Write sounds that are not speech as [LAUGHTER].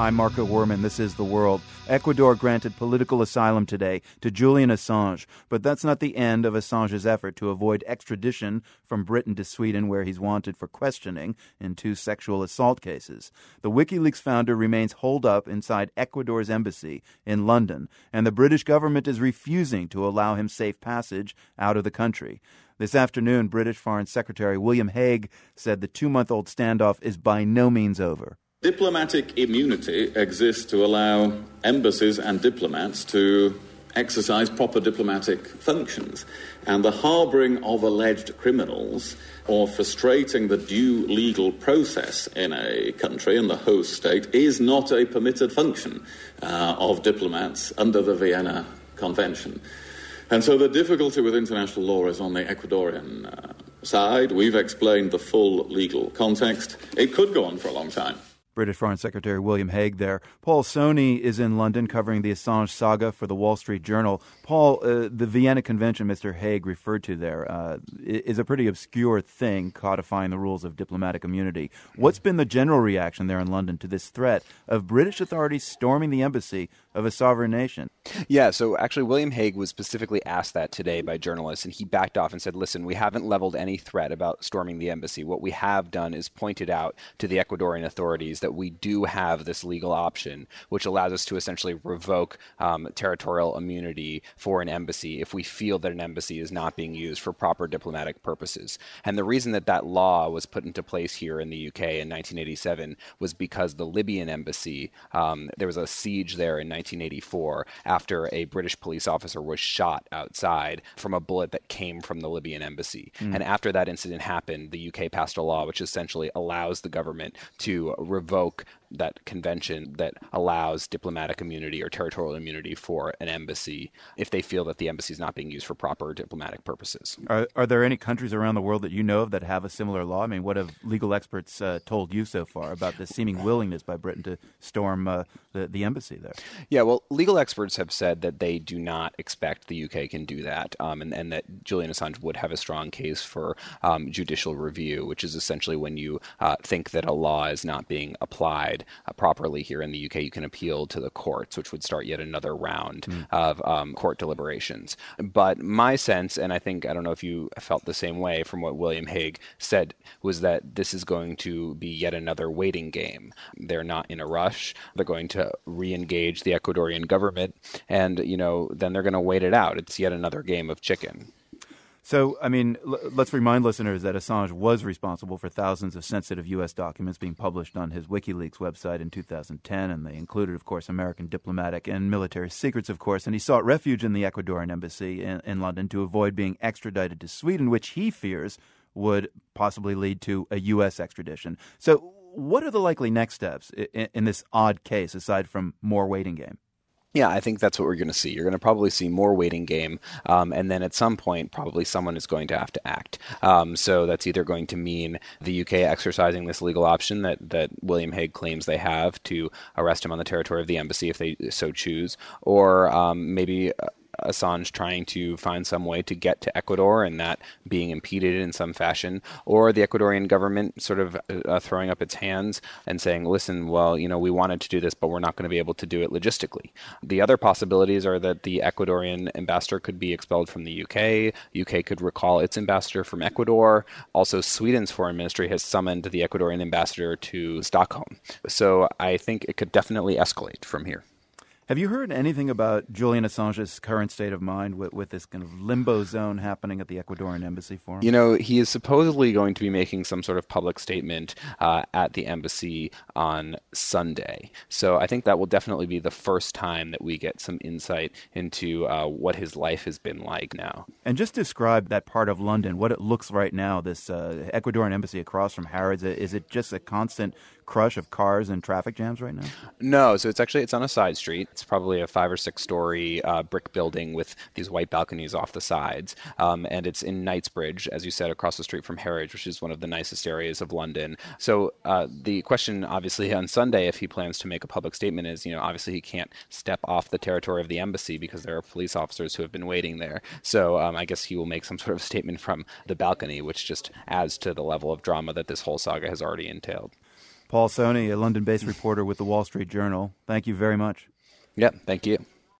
I'm Marco Werman. This is The World. Ecuador granted political asylum today to Julian Assange, but that's not the end of Assange's effort to avoid extradition from Britain to Sweden, where he's wanted for questioning in two sexual assault cases. The WikiLeaks founder remains holed up inside Ecuador's embassy in London, and the British government is refusing to allow him safe passage out of the country. This afternoon, British Foreign Secretary William Hague said the two month old standoff is by no means over. Diplomatic immunity exists to allow embassies and diplomats to exercise proper diplomatic functions. And the harbouring of alleged criminals or frustrating the due legal process in a country, in the host state, is not a permitted function uh, of diplomats under the Vienna Convention. And so the difficulty with international law is on the Ecuadorian uh, side. We've explained the full legal context. It could go on for a long time. British Foreign Secretary William Hague there. Paul Sonne is in London covering the Assange saga for the Wall Street Journal. Paul, uh, the Vienna Convention Mr. Hague referred to there uh, is a pretty obscure thing codifying the rules of diplomatic immunity. What's been the general reaction there in London to this threat of British authorities storming the embassy of a sovereign nation? Yeah, so actually, William Hague was specifically asked that today by journalists, and he backed off and said, listen, we haven't leveled any threat about storming the embassy. What we have done is pointed out to the Ecuadorian authorities that we do have this legal option, which allows us to essentially revoke um, territorial immunity for an embassy if we feel that an embassy is not being used for proper diplomatic purposes. And the reason that that law was put into place here in the UK in 1987 was because the Libyan embassy, um, there was a siege there in 1984 after a British police officer was shot outside from a bullet that came from the Libyan embassy. Mm. And after that incident happened, the UK passed a law which essentially allows the government to revoke invoke that convention that allows diplomatic immunity or territorial immunity for an embassy if they feel that the embassy is not being used for proper diplomatic purposes. Are, are there any countries around the world that you know of that have a similar law? I mean, what have legal experts uh, told you so far about the seeming willingness by Britain to storm uh, the, the embassy there? Yeah, well, legal experts have said that they do not expect the UK can do that, um, and, and, that Julian Assange would have a strong case for um, judicial review, which is essentially when you uh, think that a law is not being applied uh, properly here in the UK, you can appeal to the courts, which would start yet another round mm. of um, court deliberations. But my sense, and I think, I don't know if you felt the same way from what William Hague said, was that this is going to be yet another waiting game. They're not in a rush. They're going to re engage the Ecuadorian government, and, you know, then they're going to wait it out. It's yet another game of chicken. So, I mean, l- let's remind listeners that Assange was responsible for thousands of sensitive U.S. documents being published on his WikiLeaks website in 2010, and they included, of course, American diplomatic and military secrets, of course. And he sought refuge in the Ecuadorian embassy in, in London to avoid being extradited to Sweden, which he fears would possibly lead to a U.S. extradition. So, what are the likely next steps in, in this odd case, aside from more waiting game? Yeah, I think that's what we're going to see. You're going to probably see more waiting game, um, and then at some point, probably someone is going to have to act. Um, so that's either going to mean the UK exercising this legal option that, that William Hague claims they have to arrest him on the territory of the embassy if they so choose, or um, maybe uh, Assange trying to find some way to get to Ecuador and that being impeded in some fashion, or the Ecuadorian government sort of uh, throwing up its hands and saying, listen, well, you know, we wanted to do this, but we're not going to be able to do it logistically. The other possibilities are that the Ecuadorian ambassador could be expelled from the UK, UK could recall its ambassador from Ecuador. Also, Sweden's foreign ministry has summoned the Ecuadorian ambassador to Stockholm. So I think it could definitely escalate from here. Have you heard anything about Julian Assange's current state of mind with, with this kind of limbo zone happening at the Ecuadorian embassy for him? You know, he is supposedly going to be making some sort of public statement uh, at the embassy on Sunday. So I think that will definitely be the first time that we get some insight into uh, what his life has been like now. And just describe that part of London, what it looks right now, this uh, Ecuadorian embassy across from Harrods. Is it just a constant crush of cars and traffic jams right now? No, so it's actually it's on a side street. It's probably a five or six story uh, brick building with these white balconies off the sides, um, and it's in Knightsbridge, as you said, across the street from Harrods, which is one of the nicest areas of London. So uh, the question, obviously, on Sunday, if he plans to make a public statement, is you know obviously he can't step off the territory of the embassy because there are police officers who have been waiting there. So um, I guess he will make some [LAUGHS] sort of statement from the balcony, which just adds to the level of drama that this whole saga has already entailed. Paul Sonne, a London based reporter with the Wall Street Journal, thank you very much. Yep, thank you.